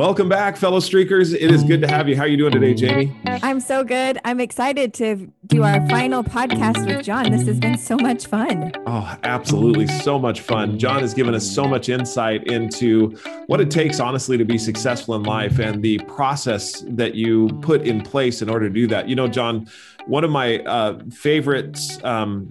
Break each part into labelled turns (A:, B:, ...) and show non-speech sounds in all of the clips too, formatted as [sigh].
A: Welcome back, fellow streakers. It is good to have you. How are you doing today, Jamie?
B: I'm so good. I'm excited to do our final podcast with John. This has been so much fun.
A: Oh, absolutely. So much fun. John has given us so much insight into what it takes, honestly, to be successful in life and the process that you put in place in order to do that. You know, John, one of my uh, favorite um,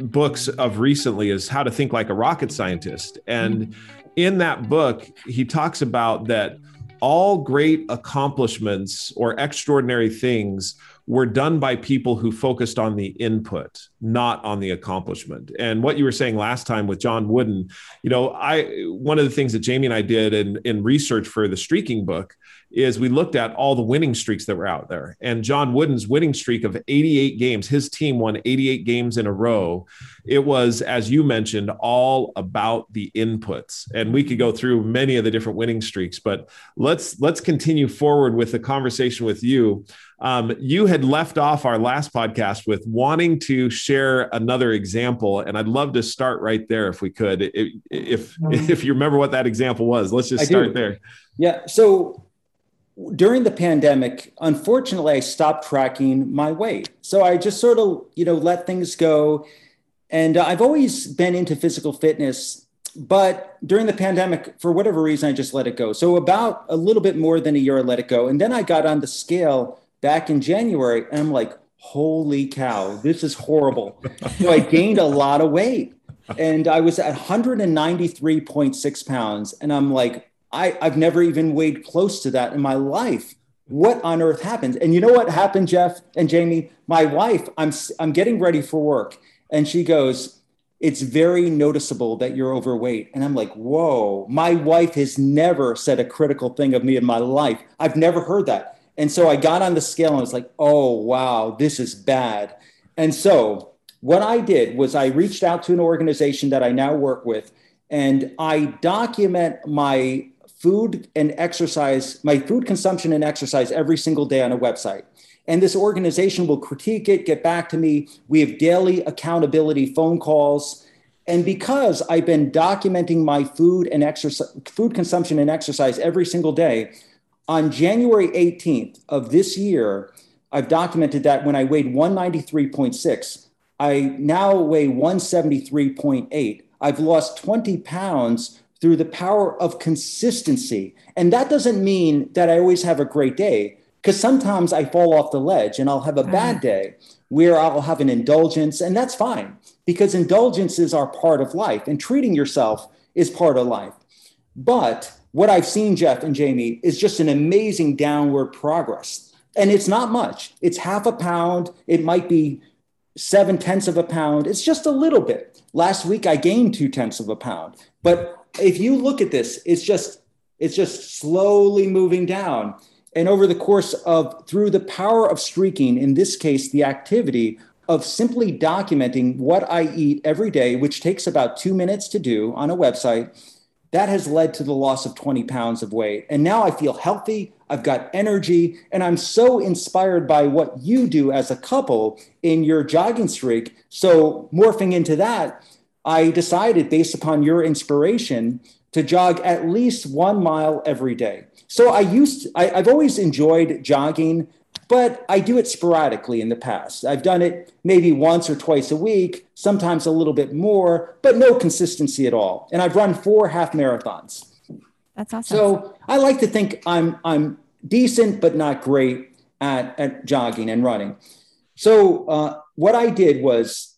A: books of recently is How to Think Like a Rocket Scientist. And in that book, he talks about that all great accomplishments or extraordinary things were done by people who focused on the input, not on the accomplishment. And what you were saying last time with John Wooden, you know, I one of the things that Jamie and I did in, in research for the streaking book is we looked at all the winning streaks that were out there. And John Wooden's winning streak of 88 games, his team won 88 games in a row. It was, as you mentioned, all about the inputs. And we could go through many of the different winning streaks, but let's let's continue forward with the conversation with you. Um, you had left off our last podcast with wanting to share another example, and I'd love to start right there if we could. If if, um, if you remember what that example was, let's just start there.
C: Yeah. So during the pandemic, unfortunately, I stopped tracking my weight. So I just sort of, you know, let things go. And I've always been into physical fitness, but during the pandemic, for whatever reason, I just let it go. So about a little bit more than a year, I let it go. And then I got on the scale back in January, and I'm like, holy cow, this is horrible. so I gained a lot of weight. And I was at 193.6 pounds. And I'm like, I, I've never even weighed close to that in my life. What on earth happened? And you know what happened, Jeff and Jamie? My wife, I'm I'm getting ready for work, and she goes, "It's very noticeable that you're overweight." And I'm like, "Whoa!" My wife has never said a critical thing of me in my life. I've never heard that. And so I got on the scale and was like, "Oh wow, this is bad." And so what I did was I reached out to an organization that I now work with, and I document my food and exercise, my food consumption and exercise every single day on a website. And this organization will critique it, get back to me. We have daily accountability phone calls. And because I've been documenting my food and exercise, food consumption and exercise every single day, on January 18th of this year, I've documented that when I weighed 193.6, I now weigh 173.8. I've lost 20 pounds through the power of consistency. And that doesn't mean that I always have a great day, because sometimes I fall off the ledge and I'll have a bad mm. day where I'll have an indulgence, and that's fine because indulgences are part of life and treating yourself is part of life. But what I've seen, Jeff and Jamie, is just an amazing downward progress. And it's not much, it's half a pound, it might be seven tenths of a pound, it's just a little bit. Last week, I gained two tenths of a pound. But if you look at this, it's just it's just slowly moving down. And over the course of through the power of streaking, in this case, the activity of simply documenting what I eat every day, which takes about two minutes to do on a website, that has led to the loss of 20 pounds of weight. And now I feel healthy, I've got energy, and I'm so inspired by what you do as a couple in your jogging streak. So, morphing into that, I decided, based upon your inspiration, to jog at least one mile every day. So I used, to, I, I've always enjoyed jogging, but I do it sporadically in the past. I've done it maybe once or twice a week, sometimes a little bit more, but no consistency at all. And I've run four half marathons.
B: That's awesome.
C: So I like to think I'm I'm decent, but not great at, at jogging and running. So uh, what I did was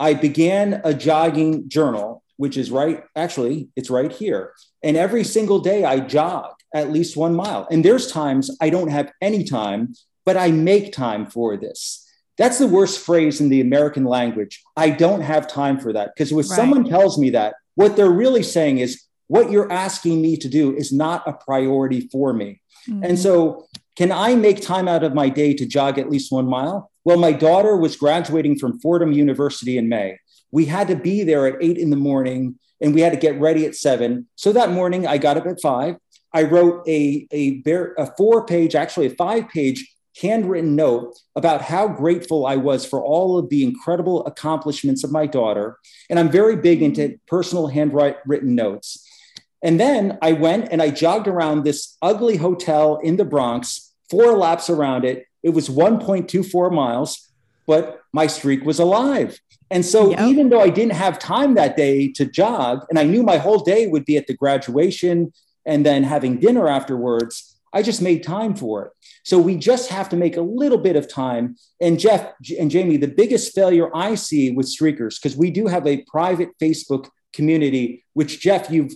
C: I began a jogging journal, which is right, actually, it's right here. And every single day I jog at least one mile. And there's times I don't have any time, but I make time for this. That's the worst phrase in the American language. I don't have time for that. Because when right. someone tells me that, what they're really saying is, what you're asking me to do is not a priority for me. Mm-hmm. And so, can I make time out of my day to jog at least one mile? Well, my daughter was graduating from Fordham University in May. We had to be there at eight in the morning and we had to get ready at seven. So that morning, I got up at five. I wrote a, a, a four page, actually a five page handwritten note about how grateful I was for all of the incredible accomplishments of my daughter. And I'm very big mm-hmm. into personal handwritten notes. And then I went and I jogged around this ugly hotel in the Bronx, four laps around it. It was 1.24 miles, but my streak was alive. And so, yep. even though I didn't have time that day to jog, and I knew my whole day would be at the graduation and then having dinner afterwards, I just made time for it. So, we just have to make a little bit of time. And Jeff and Jamie, the biggest failure I see with streakers, because we do have a private Facebook community, which Jeff, you've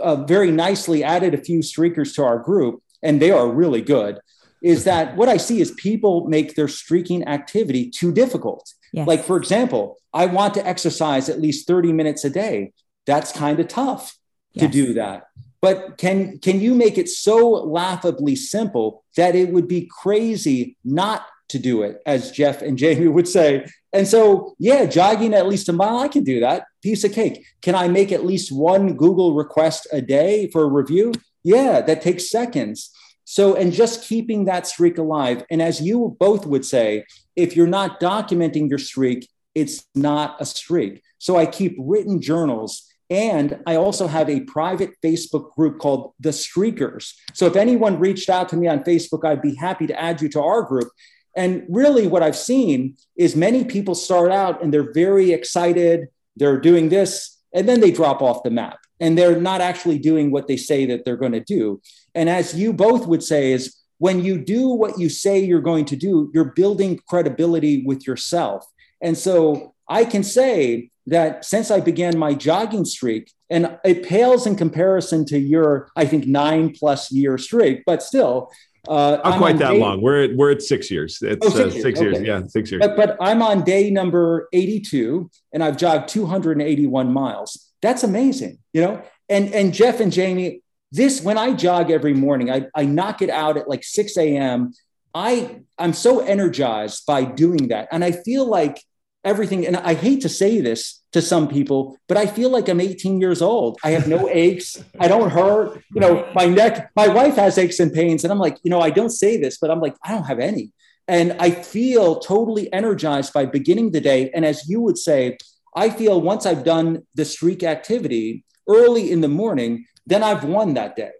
C: uh, very nicely added a few streakers to our group, and they are really good. Is that what I see is people make their streaking activity too difficult. Yes. Like, for example, I want to exercise at least 30 minutes a day. That's kind of tough yes. to do that. But can, can you make it so laughably simple that it would be crazy not to do it, as Jeff and [laughs] Jamie would say? And so, yeah, jogging at least a mile, I can do that. Piece of cake. Can I make at least one Google request a day for a review? Yeah, that takes seconds. So, and just keeping that streak alive. And as you both would say, if you're not documenting your streak, it's not a streak. So I keep written journals. And I also have a private Facebook group called The Streakers. So if anyone reached out to me on Facebook, I'd be happy to add you to our group. And really, what I've seen is many people start out and they're very excited, they're doing this, and then they drop off the map and they're not actually doing what they say that they're going to do. And as you both would say, is when you do what you say you're going to do, you're building credibility with yourself. And so I can say that since I began my jogging streak, and it pales in comparison to your, I think, nine plus year streak, but still.
A: Uh, Not I'm quite that day, long. We're at, we're at six years. It's oh, six, uh, six years. Okay. Yeah, six years.
C: But, but I'm on day number 82 and I've jogged 281 miles. That's amazing, you know? And, and Jeff and Jamie, this when i jog every morning i, I knock it out at like 6 a.m i i'm so energized by doing that and i feel like everything. And i hate to say this to some people but i feel like i'm 18 years old. I have no [laughs] aches. I don't hurt. You know my neck my wife has aches and pains. And i'm like you know i don't say this but i'm like i don't have any. And i feel totally energized by beginning the day. And as you would say i feel once i've done the streak activity early in the morning then I've won that day.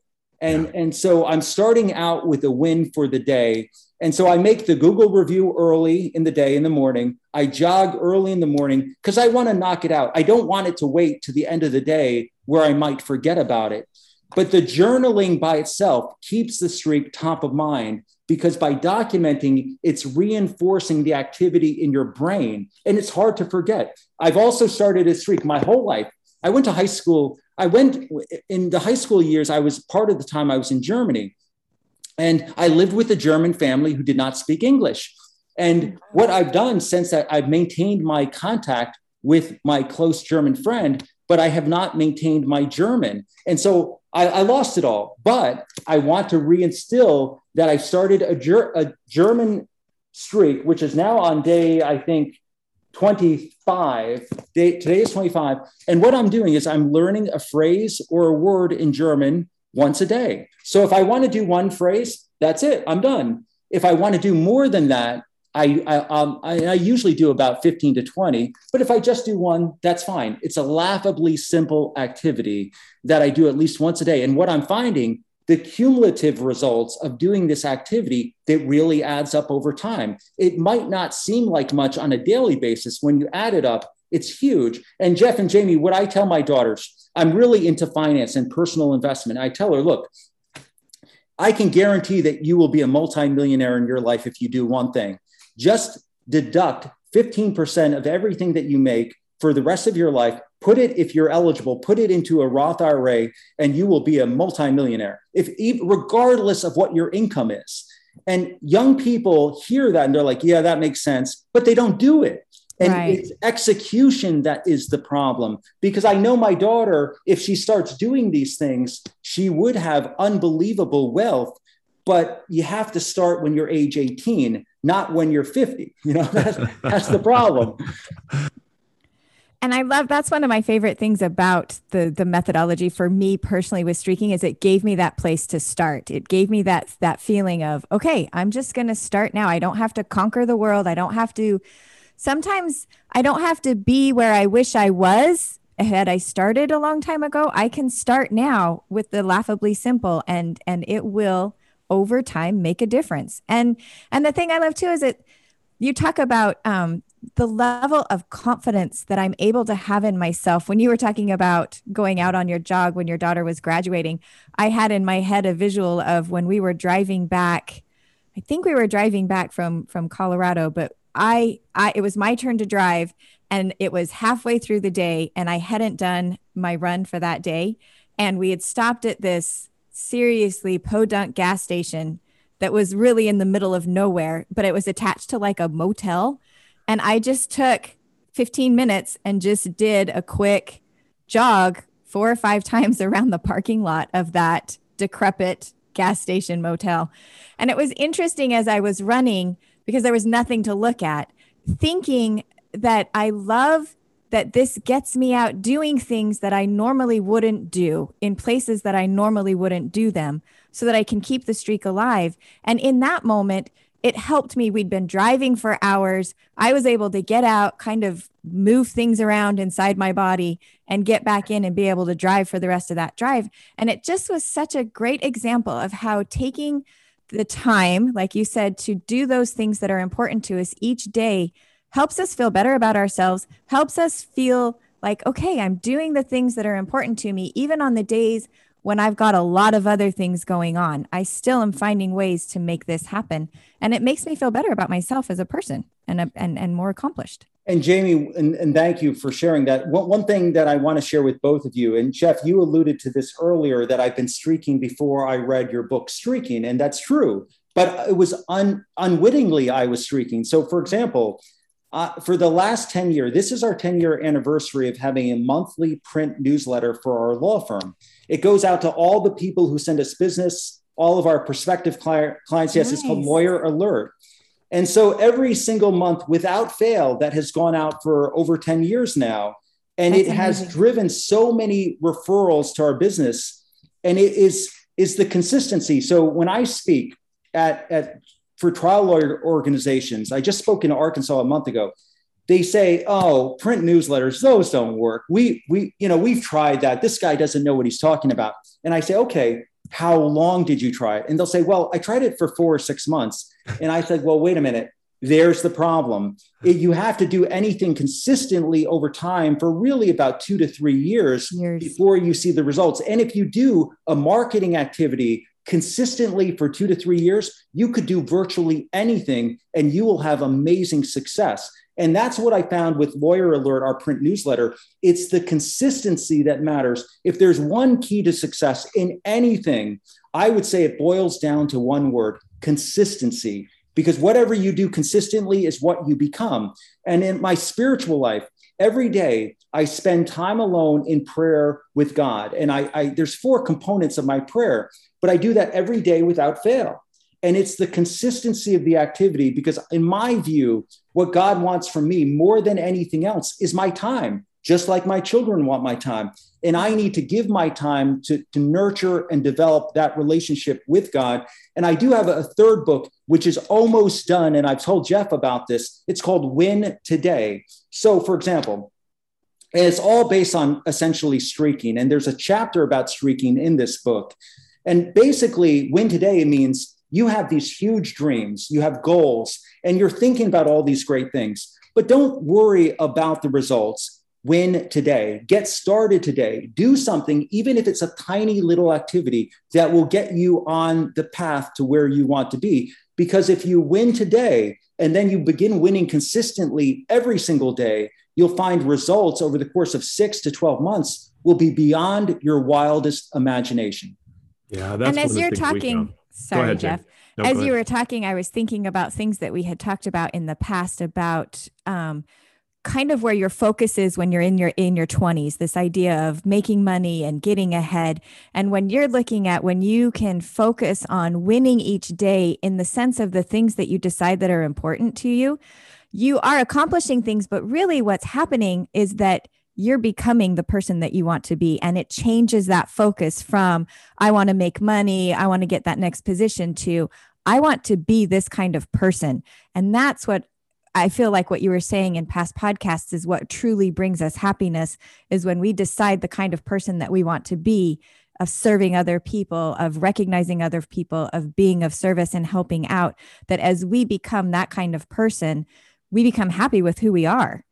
C: And, yeah. and so I'm starting out with a win for the day. And so I make the Google review early in the day in the morning. I jog early in the morning because I want to knock it out. I don't want it to wait to the end of the day where I might forget about it. But the journaling by itself keeps the streak top of mind because by documenting, it's reinforcing the activity in your brain and it's hard to forget. I've also started a streak my whole life. I went to high school I went in the high school years, I was part of the time I was in Germany. And I lived with a German family who did not speak English. And what I've done since that, I've maintained my contact with my close German friend, but I have not maintained my German. And so I, I lost it all. But I want to reinstill that I started a, ger- a German streak, which is now on day, I think, 25. Day, today is 25. And what I'm doing is I'm learning a phrase or a word in German once a day. So if I want to do one phrase, that's it. I'm done. If I want to do more than that, I, I, um, I, I, usually do about 15 to 20, but if I just do one, that's fine. It's a laughably simple activity that I do at least once a day. And what I'm finding the cumulative results of doing this activity that really adds up over time. It might not seem like much on a daily basis. When you add it up, it's huge. And Jeff and Jamie, what I tell my daughters, I'm really into finance and personal investment. I tell her, look, I can guarantee that you will be a multimillionaire in your life if you do one thing. Just deduct 15% of everything that you make for the rest of your life put it if you're eligible put it into a roth ira and you will be a multimillionaire. If regardless of what your income is. And young people hear that and they're like yeah that makes sense but they don't do it. And right. it's execution that is the problem. Because i know my daughter if she starts doing these things she would have unbelievable wealth but you have to start when you're age 18 not when you're 50 you know [laughs] that's, that's the problem [laughs]
B: and I love that's one of my favorite things about the the methodology for me personally with streaking is it gave me that place to start. It gave me that that feeling of okay, I'm just going to start now. I don't have to conquer the world. I don't have to sometimes I don't have to be where I wish I was had I started a long time ago, I can start now with the laughably simple and and it will over time make a difference. And and the thing I love too is that you talk about um, the level of confidence that I'm able to have in myself. When you were talking about going out on your jog when your daughter was graduating, I had in my head a visual of when we were driving back. I think we were driving back from from Colorado, but I, I it was my turn to drive and it was halfway through the day and I hadn't done my run for that day and we had stopped at this seriously podunk gas station that was really in the middle of nowhere, but it was attached to like a motel. And I just took 15 minutes and just did a quick jog four or five [laughs] times around the parking lot of that decrepit gas station motel. And it was interesting as I was running because there was nothing to look at, thinking that I love that this gets me out doing things that I normally wouldn't do in places that I normally wouldn't do them so that I can keep the streak alive. And in that moment, it helped me. We'd been driving for hours. I was able to get out, kind of move things around inside my body and get back in and be able to drive for the rest of that drive. And it just was such a great example of how taking the time, like you said, to do those things that are important to us each day helps us feel better about ourselves, helps us feel like, okay, I'm doing the things that are important to me, even on the days when I've got a lot of other things going on. I still am finding ways to make this happen. And it makes me feel better about myself as a person and, and, and more accomplished.
C: And Jamie, and, and thank you for sharing that. One, one thing that I want to share with both of you, and Jeff, you alluded to this earlier that I've been streaking before I read your book, Streaking, and that's true. But it was un, unwittingly I was streaking. So, for example, uh, for the last 10 years, this is our 10 year anniversary of having a monthly print newsletter for our law firm. It goes out to all the people who send us business, all of our prospective client, clients. Yes, nice. it's called Lawyer Alert. And so every single month without fail, that has gone out for over 10 years now. And That's it amazing. has driven so many referrals to our business. And it is, is the consistency. So when I speak at, at for trial lawyer organizations, I just spoke in Arkansas a month ago. They say, "Oh, print newsletters, those don't work. We we you know we've tried that. This guy doesn't know what he's talking about." And I say, "Okay, how long did you try it?" And they'll say, "Well, I tried it for four or six months." And I said, "Well, wait a minute. There's the problem. It, you have to do anything consistently over time for really about two to three years, years before you see the results. And if you do a marketing activity consistently for two to three years, you could do virtually anything and you will have amazing success. And that's what I found with Lawyer Alert, our print newsletter. It's the consistency that matters. If there's one key to success in anything, I would say it boils down to one word consistency. Because whatever you do consistently is what you become. And in my spiritual life, every day I spend time alone in prayer with God. And I, I there's four components of my prayer but I do that every day without fail. And it's the consistency of the activity because, in my view, what God wants from me more than anything else is my time, just like my children want my time. And I need to give my time to, to nurture and develop that relationship with God. And I do have a third book, which is almost done. And I've told Jeff about this. It's called Win Today. So, for example, it's all based on essentially streaking. And there's a chapter about streaking in this book. And basically, win today means you have these huge dreams, you have goals, and you're thinking about all these great things. But don't worry about the results. Win today. Get started today. Do something, even if it's a tiny little activity that will get you on the path to where you want to be. Because if you win today and then you begin winning consistently every single day, you'll find results over the course of six to 12 months will be beyond your wildest imagination.
A: Yeah, that's
B: and as you're talking, sorry, ahead, Jeff. No, as you were talking, I was thinking about things that we had talked about in the past about um, kind of where your focus is when you're in your in your 20s this idea of making money and getting ahead. And when you're looking at when you can focus on winning each day in the sense of the things that you decide that are important to you you are accomplishing things but really what's happening is that you're becoming the person that you want to be. And it changes that focus from, I want to make money, I want to get that next position to, I want to be this kind of person. And that's what I feel like what you were saying in past podcasts is what truly brings us happiness is when we decide the kind of person that we want to be of serving other people, of recognizing other people, of being of service and helping out. That as we become that kind of person, we become happy with who we are.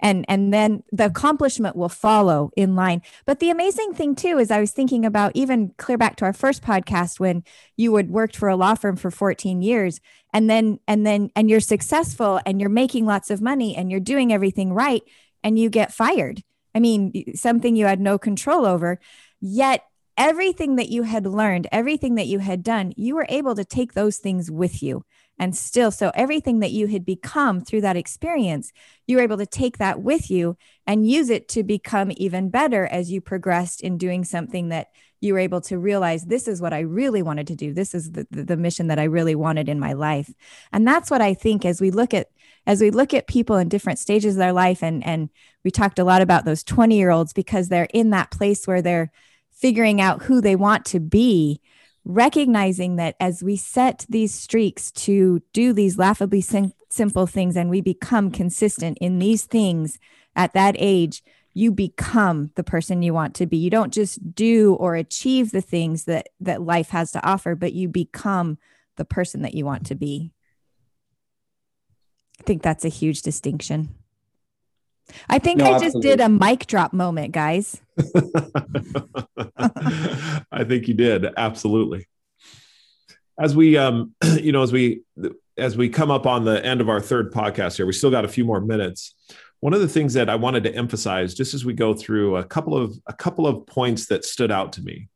B: And, and then the accomplishment will follow in line. But the amazing thing too is I was thinking about even clear back to our first podcast when you had worked for a law firm for 14 years and then and then and you're successful and you're making lots of money and you're doing everything right and you get fired. I mean, something you had no control over. Yet everything that you had learned, everything that you had done, you were able to take those things with you. And still, so everything that you had become through that experience, you were able to take that with you and use it to become even better as you progressed in doing something that you were able to realize this is what I really wanted to do. This is the, the, the mission that I really wanted in my life. And that's what I think as we look at as we look at people in different stages of their life and and we talked a lot about those 20 year olds because they're in that place where they're figuring out who they want to be, recognizing that as we set these streaks to do these laughably sim- simple things and we become consistent in these things at that age, you become the person you want to be. You don't just do or achieve the things that that life has to offer, but you become the person that you want to be. I think that's a huge distinction. I think no, I just absolutely. did a mic drop moment, guys. [laughs]
A: I think you did. Absolutely. As we um, [clears throat] you know, as we as we come up on the end of our third podcast here, we still got a few more minutes. One of the things that I wanted to emphasize just as we go through a couple of a couple of points that stood out to me.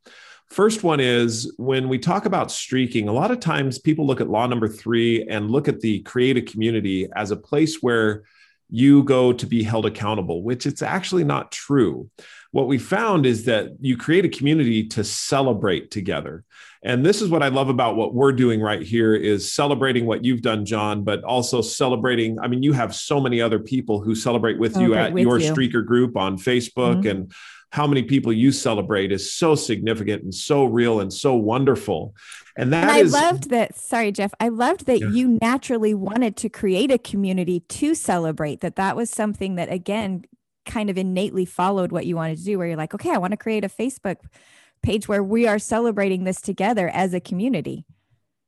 A: First one is when we talk about streaking, a lot of times people look at law number 3 and look at the creative community as a place where you go to be held accountable, which it's actually not true. What we found is that you create a community to celebrate together. And this is what I love about what we're doing right here is celebrating what you've done, John, but also celebrating. I mean, you have so many other people who celebrate with celebrate you at with your you. streaker group on Facebook mm-hmm. and how many people you celebrate is so significant and so real and so wonderful. And that and I
B: is, loved that. Sorry, Jeff. I loved that yeah. you naturally wanted to create a community to celebrate. That that was something that again kind of innately followed what you wanted to do. Where you're like, okay, I want to create a Facebook page where we are celebrating this together as a community.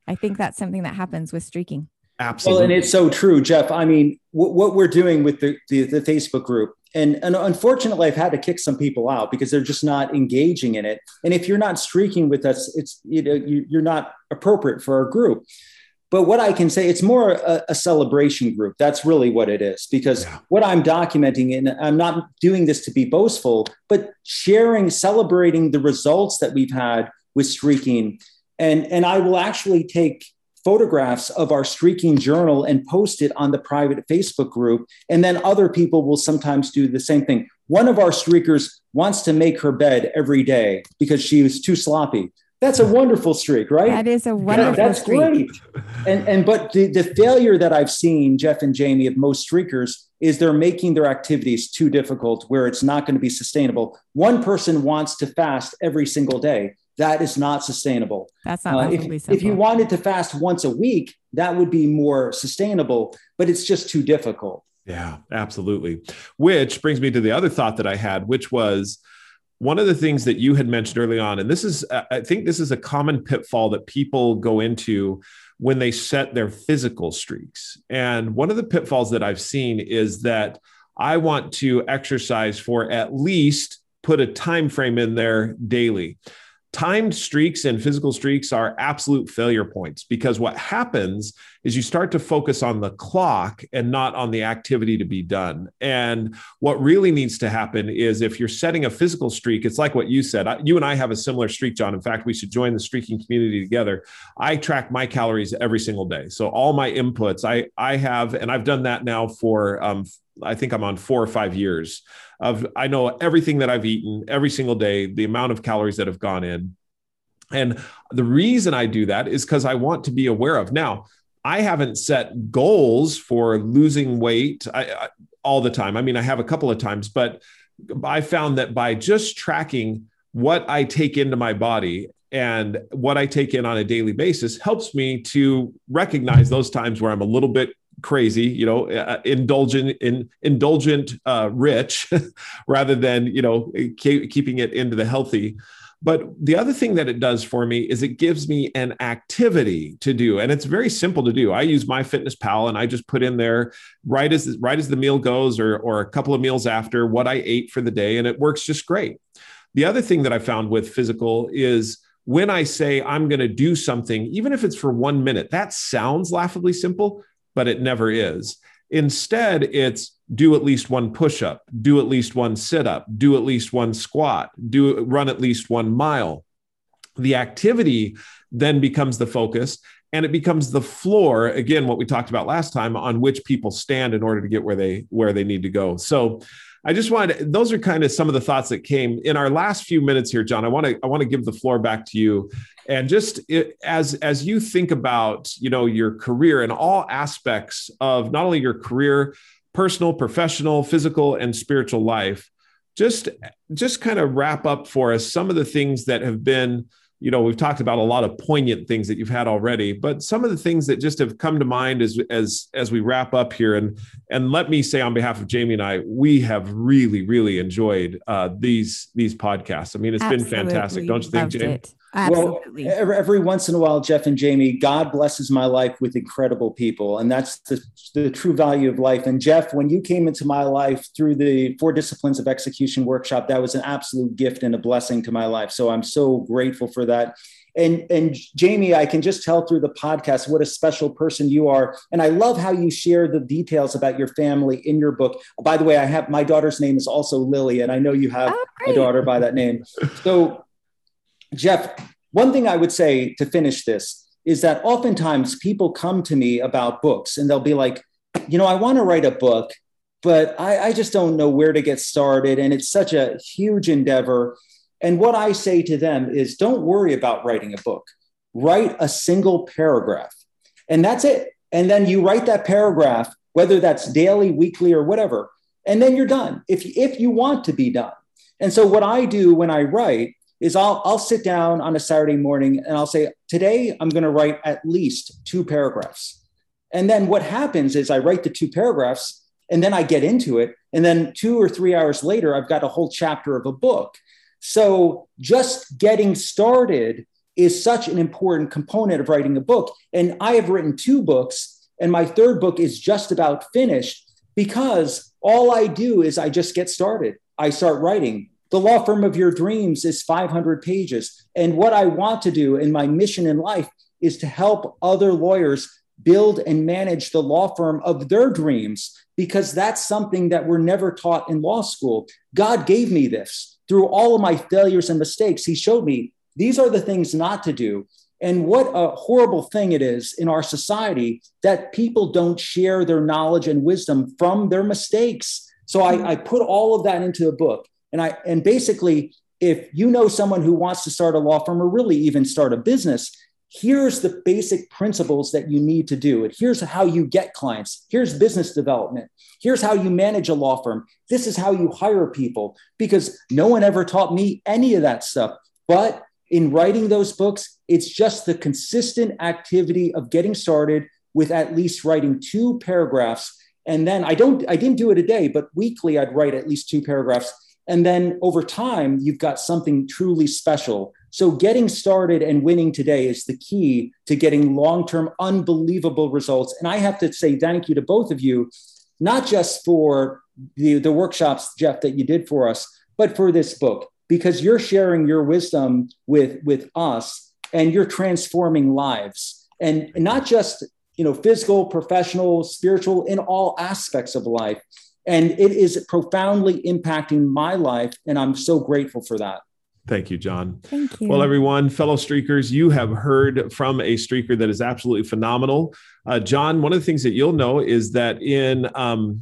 B: I think that's something that happens with streaking.
C: Absolutely. Well, and it's so true, Jeff. I mean, w- what we're doing with the, the, the Facebook group, and, and unfortunately, I've had to kick some people out because they're just not engaging in it. And if you're not streaking with us, it's you know you, you're not appropriate for our group. But what I can say, it's more a, a celebration group. That's really what it is. Because yeah. what I'm documenting, and I'm not doing this to be boastful, but sharing, celebrating the results that we've had with streaking. And, and I will actually take photographs of our streaking journal and post it on the private Facebook group. And then other people will sometimes do the same thing. One of our streakers wants to make her bed every day because she was too sloppy. That's a [laughs] wonderful streak, right?
B: That is a wonderful
C: that, that's
B: streak.
C: great. And and but the, the failure that I've seen, Jeff and Jamie, of most streakers is they're making their activities too difficult where it's not going to be sustainable. One person wants to fast every single day that is not sustainable.
B: That's not uh,
C: if, if you wanted to fast once a week, that would be more sustainable, but it's just too difficult.
A: Yeah, absolutely. Which brings me to the other thought that I had, which was one of the things that you had mentioned early on. And this is, I think this is a common pitfall that people go into when they set their physical streaks. And one of the pitfalls that I've seen is that I want to exercise for at least put a time frame in there daily timed streaks and physical streaks are absolute failure points because what happens is you start to focus on the clock and not on the activity to be done. And what really needs to happen is if you're setting a physical streak, it's like what you said. You and I have a similar streak, John. In fact, we should join the streaking community together. I track my calories every single day. So all my inputs, I I have, and I've done that now for um, I think I'm on four or five years of I know everything that I've eaten every single day, the amount of calories that have gone in. And the reason I do that is because I want to be aware of. Now, I haven't set goals for losing weight I, I, all the time. I mean, I have a couple of times, but I found that by just tracking what I take into my body and what I take in on a daily basis helps me to recognize those times where I'm a little bit crazy, you know, uh, indulgent in indulgent uh, rich, [laughs] rather than you know keep, keeping it into the healthy. But the other thing that it does for me is it gives me an activity to do, and it's very simple to do. I use MyFitnessPal, and I just put in there right as right as the meal goes, or or a couple of meals after what I ate for the day, and it works just great. The other thing that I found with physical is when I say I'm going to do something, even if it's for one minute, that sounds laughably simple, but it never is. Instead, it's do at least one push up, do at least one sit up, do at least one squat, do run at least one mile. The activity then becomes the focus and it becomes the floor again what we talked about last time on which people stand in order to get where they where they need to go. So I just wanted those are kind of some of the thoughts that came in our last few minutes here, John. I want to I want to give the floor back to you, and just it, as as you think about you know your career and all aspects of not only your career, personal, professional, physical, and spiritual life, just just kind of wrap up for us some of the things that have been you know we've talked about a lot of poignant things that you've had already but some of the things that just have come to mind as as as we wrap up here and and let me say on behalf of jamie and i we have really really enjoyed uh, these these podcasts i mean it's Absolutely. been fantastic don't you think jamie it.
C: Absolutely. Well, every, every, once in a while, Jeff and Jamie, God blesses my life with incredible people. And that's the, the true value of life. And Jeff, when you came into my life through the Four Disciplines of Execution workshop, that was an absolute gift and a blessing to my life. So I'm so grateful for that. And, and Jamie, I can just tell through the podcast what a special person you are. And I love how you share the details about your family in your book. By the way, I have my daughter's name is also Lily, and I know you have oh, a daughter by that name. So Jeff, one thing I would say to finish this is that oftentimes people come to me about books and they'll be like, you know, I want to write a book, but I, I just don't know where to get started. And it's such a huge endeavor. And what I say to them is don't worry about writing a book, write a single paragraph. And that's it. And then you write that paragraph, whether that's daily, weekly, or whatever, and then you're done if, if you want to be done. And so, what I do when I write is I'll, I'll sit down on a Saturday morning and I'll say, today I'm going to write at least two paragraphs. And then what happens is I write the two paragraphs and then I get into it. And then two or three hours later, I've got a whole chapter of a book. So just getting started is such an important component of writing a book. And I have written two books, and my third book is just about finished because all I do is I just get started. I start writing. The law firm of your dreams is 500 pages. And what I want to do in my mission in life is to help other lawyers build and manage the law firm of their dreams because that's something that we're never taught in law school. God gave me this through all of my failures and mistakes. He showed me these are the things not to do. And what a horrible thing it is in our society that people don't share their knowledge and wisdom from their mistakes. So I, I put all of that into a book. And I and basically, if you know someone who wants to start a law firm or really even start a business, here's the basic principles that you need to do. And here's how you get clients. Here's business development. Here's how you manage a law firm. This is how you hire people because no one ever taught me any of that stuff. But in writing those books, it's just the consistent activity of getting started with at least writing two paragraphs. And then I don't, I didn't do it a day, but weekly I'd write at least two paragraphs and then over time, you've got something truly special. So, getting started and winning today is the key to getting long term, unbelievable results. And I have to say thank you to both of you, not just for the, the workshops, Jeff, that you did for us, but for this book, because you're sharing your wisdom with, with us and you're transforming lives. And not just you know physical professional spiritual in all aspects of life and it is profoundly impacting my life. And I'm so grateful for that.
A: Thank you, John.
B: Thank you.
A: Well, everyone, fellow streakers, you have heard from a streaker that is absolutely phenomenal. Uh, John, one of the things that you'll know is that in um,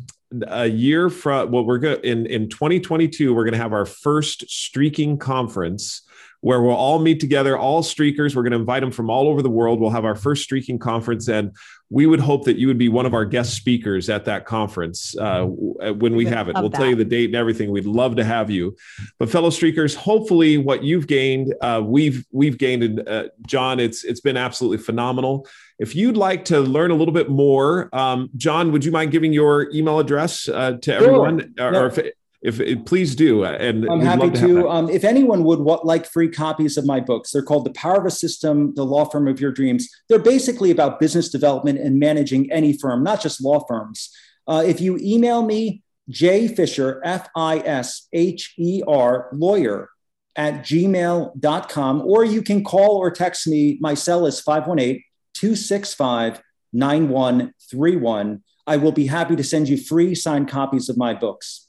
A: a year from well, we're going in in 2022, we're going to have our first streaking conference where we'll all meet together, all streakers. We're going to invite them from all over the world. We'll have our first streaking conference, and we would hope that you would be one of our guest speakers at that conference uh, when we have it. We'll that. tell you the date and everything. We'd love to have you. But fellow streakers, hopefully, what you've gained, uh, we've we've gained. In, uh, John, it's it's been absolutely phenomenal. If you'd like to learn a little bit more, um, John, would you mind giving your email address uh, to sure. everyone? Or, or if, if, if, please do, uh, and
C: I'm happy to. to um, if anyone would want, like free copies of my books, they're called "The Power of a System: The Law Firm of Your Dreams." They're basically about business development and managing any firm, not just law firms. Uh, if you email me, J Fisher, F I S H E R, lawyer at gmail.com, or you can call or text me. My cell is 518 265 9131. I will be happy to send you free signed copies of my books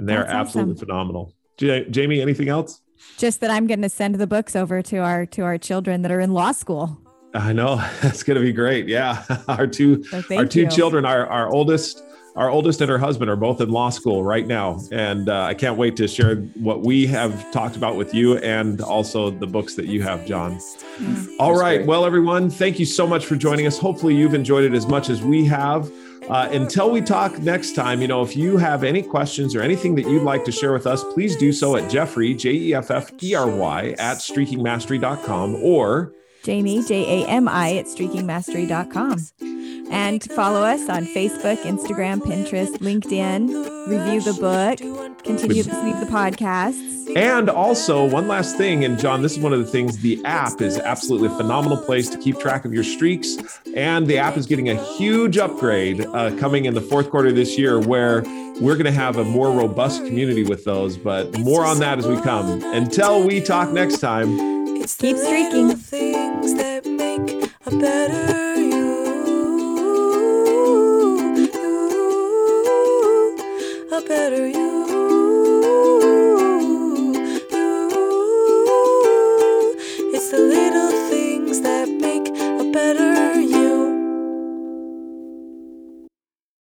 A: and they're That's absolutely awesome. phenomenal. J- Jamie, anything else?
B: Just that I'm going to send the books over to our to our children that are in law school.
A: I know [laughs] that's going to be great. Yeah, [laughs] our two so our two you. children, our our oldest our oldest and her husband are both in law school right now, and uh, I can't wait to share what we have talked about with you, and also the books that you have, John. Mm. All right, great. well, everyone, thank you so much for joining us. Hopefully, you've enjoyed it as much as we have. Uh, until we talk next time, you know, if you have any questions or anything that you'd like to share with us, please do so at Jeffrey, J E F F E R Y, at streakingmastery.com or
B: Jamie, J A M I, at streakingmastery.com. And follow us on Facebook, Instagram, Pinterest, LinkedIn. Review the book. Continue to to the podcasts.
A: And also, one last thing, and John, this is one of the things the app is absolutely a phenomenal place to keep track of your streaks. And the app is getting a huge upgrade uh, coming in the fourth quarter this year where we're going to have a more robust community with those. But more on that as we come. Until we talk next time,
B: keep streaking
D: better you